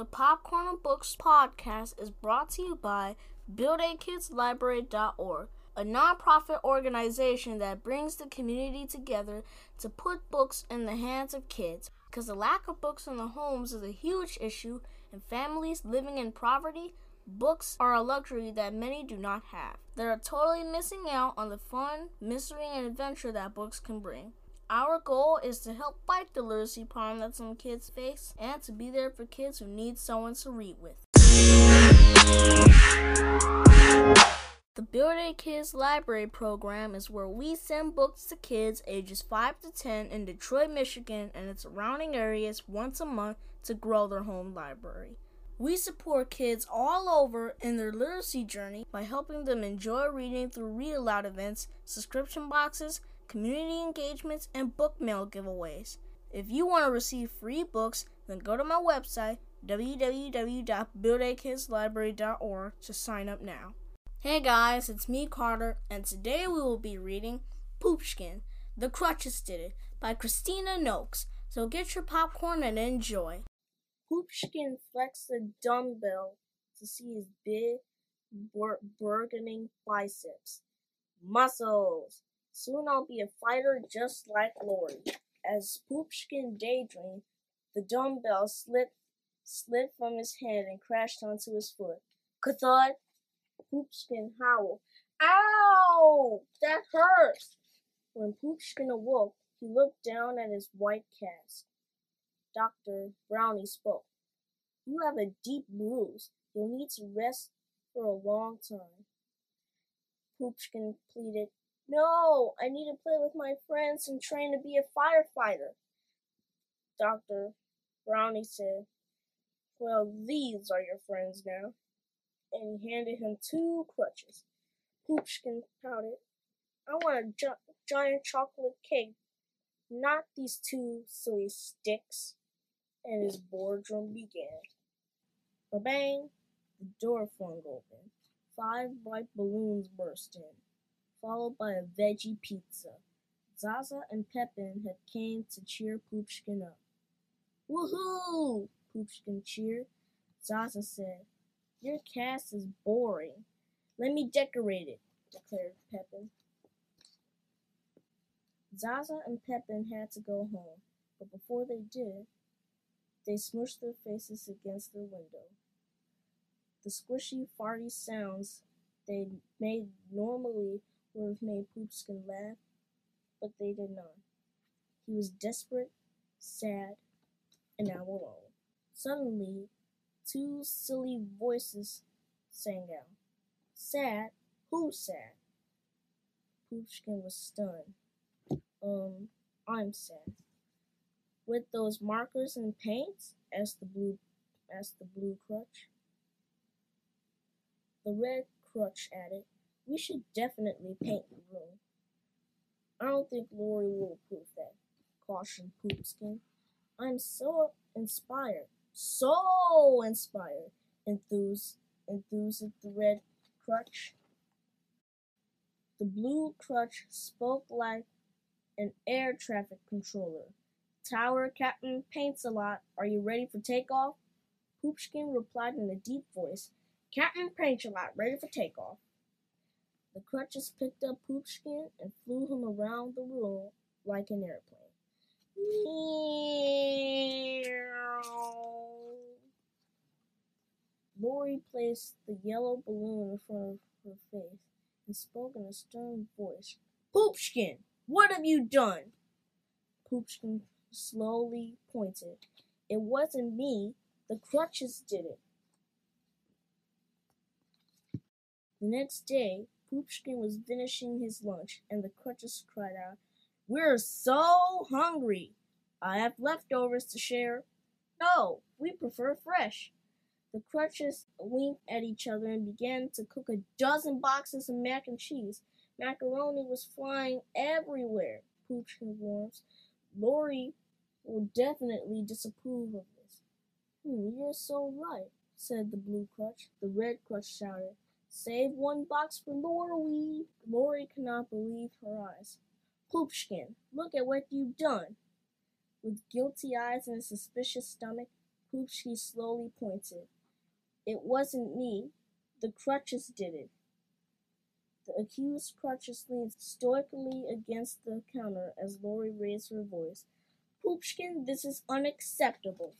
The Popcorn and Books podcast is brought to you by BuildAKidsLibrary.org, a nonprofit organization that brings the community together to put books in the hands of kids. Because the lack of books in the homes is a huge issue, and families living in poverty, books are a luxury that many do not have. They are totally missing out on the fun, mystery, and adventure that books can bring. Our goal is to help fight the literacy problem that some kids face and to be there for kids who need someone to read with. The Build Kids Library program is where we send books to kids ages 5 to 10 in Detroit, Michigan and its surrounding areas once a month to grow their home library. We support kids all over in their literacy journey by helping them enjoy reading through read aloud events, subscription boxes, community engagements, and book mail giveaways. If you want to receive free books, then go to my website, www.buildakidslibrary.org, to sign up now. Hey guys, it's me, Carter, and today we will be reading Poopskin, The Crutches Did It, by Christina Noakes. So get your popcorn and enjoy. Poopskin flexed a dumbbell to see his big, bur- burgeoning biceps. Muscles! Soon I'll be a fighter just like Lori. As Poopskin daydreamed, the dumbbell slid, slid from his hand and crashed onto his foot. Kathud! Poopskin howled. Ow! That hurts! When Poopskin awoke, he looked down at his white cast. Dr. Brownie spoke. You have a deep bruise. You'll need to rest for a long time. Poopskin pleaded, no, I need to play with my friends and train to be a firefighter. Dr. Brownie said, Well, these are your friends now. And he handed him two crutches. Poopskin pouted, I want a gi- giant chocolate cake, not these two silly sticks. And his boardroom began. Ba bang! The door flung open. Five bright balloons burst in followed by a veggie pizza. Zaza and Pepin had came to cheer Poopskin up. Woohoo! Poopskin cheered. Zaza said, Your cast is boring. Let me decorate it, declared Pepin. Zaza and Pepin had to go home, but before they did, they smushed their faces against their window. The squishy, farty sounds they made normally would have made Poopskin laugh, but they did not. He was desperate, sad, and now alone. Suddenly, two silly voices sang out. Sad? Who's sad? Poopskin was stunned. Um, I'm sad. With those markers and paints? asked the blue asked the blue crutch. The red crutch added, we should definitely paint the room. I don't think Lori will approve that, cautioned Poopskin. I'm so inspired, so inspired, enthused, enthused the red crutch. The blue crutch spoke like an air traffic controller. Tower Captain paints a lot. Are you ready for takeoff? Poopskin replied in a deep voice. Captain paints a lot, ready for takeoff. The crutches picked up Poopskin and flew him around the room like an airplane. Lori placed the yellow balloon in front of her face and spoke in a stern voice. Poopskin, what have you done? Poopskin slowly pointed. It wasn't me. The crutches did it. The next day, Poopskin was finishing his lunch, and the crutches cried out, We're so hungry! I have leftovers to share. No, we prefer fresh. The crutches winked at each other and began to cook a dozen boxes of mac and cheese. Macaroni was flying everywhere, Poopskin warns. Lori will definitely disapprove of this. Hmm, you're so right, said the blue crutch. The red crutch shouted, Save one box for Lori. Lori cannot believe her eyes. Poopskin, look at what you've done. With guilty eyes and a suspicious stomach, Poopsky slowly pointed. It wasn't me. The crutches did it. The accused crutches leaned stoically against the counter as Lori raised her voice. Poopskin, this is unacceptable.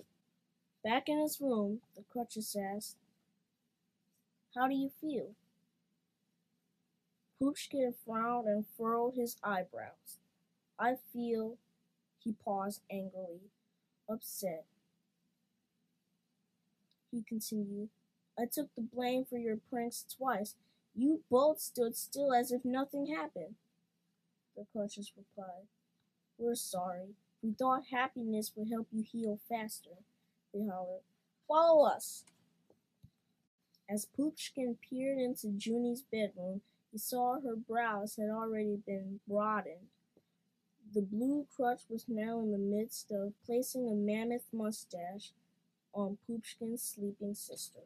Back in his room, the crutches asked, How do you feel? Poopskin frowned and furrowed his eyebrows. I feel, he paused angrily, upset. He continued, I took the blame for your pranks twice. You both stood still as if nothing happened. The crutches replied, We're sorry. We thought happiness would help you heal faster. They hollered, Follow us. As Poopskin peered into Junie's bedroom, he saw her brows had already been broadened. The blue crutch was now in the midst of placing a mammoth mustache on Poopskin's sleeping sister.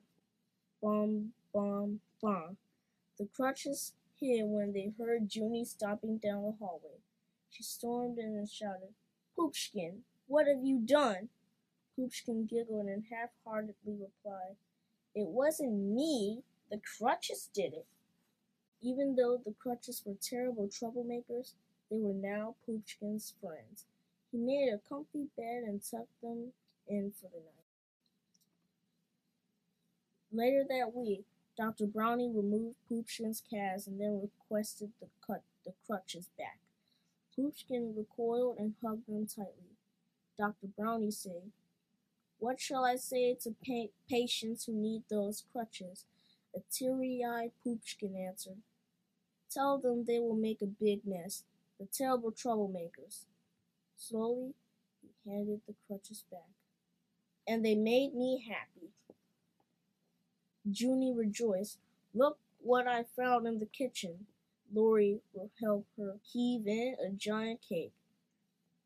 Bum, bum, bum. The crutches hid when they heard Junie stopping down the hallway. She stormed in and shouted, Poopskin, what have you done? Poopskin giggled and half-heartedly replied, It wasn't me. The crutches did it. Even though the crutches were terrible troublemakers, they were now Poopskin's friends. He made a comfy bed and tucked them in for the night. Later that week, Dr. Brownie removed Poopskin's cast and then requested the cut the crutches back. Poopskin recoiled and hugged them tightly. Dr. Brownie said, What shall I say to pa- patients who need those crutches? A teary-eyed Poopskin answered, Tell them they will make a big mess, the terrible troublemakers. Slowly, he handed the crutches back. And they made me happy. Junie rejoiced. Look what I found in the kitchen. Lori will help her heave in a giant cake.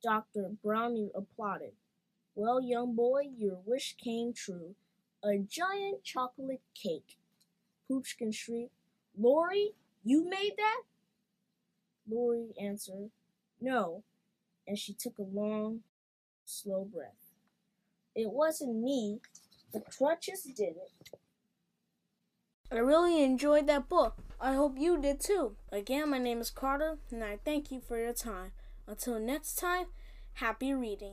Dr. Brownie applauded. Well, young boy, your wish came true. A giant chocolate cake. Poopskin shrieked. Lori, you made that? Lori answered, No, and she took a long, slow breath. It wasn't me. The crutches did it. I really enjoyed that book. I hope you did too. Again, my name is Carter, and I thank you for your time. Until next time, happy reading.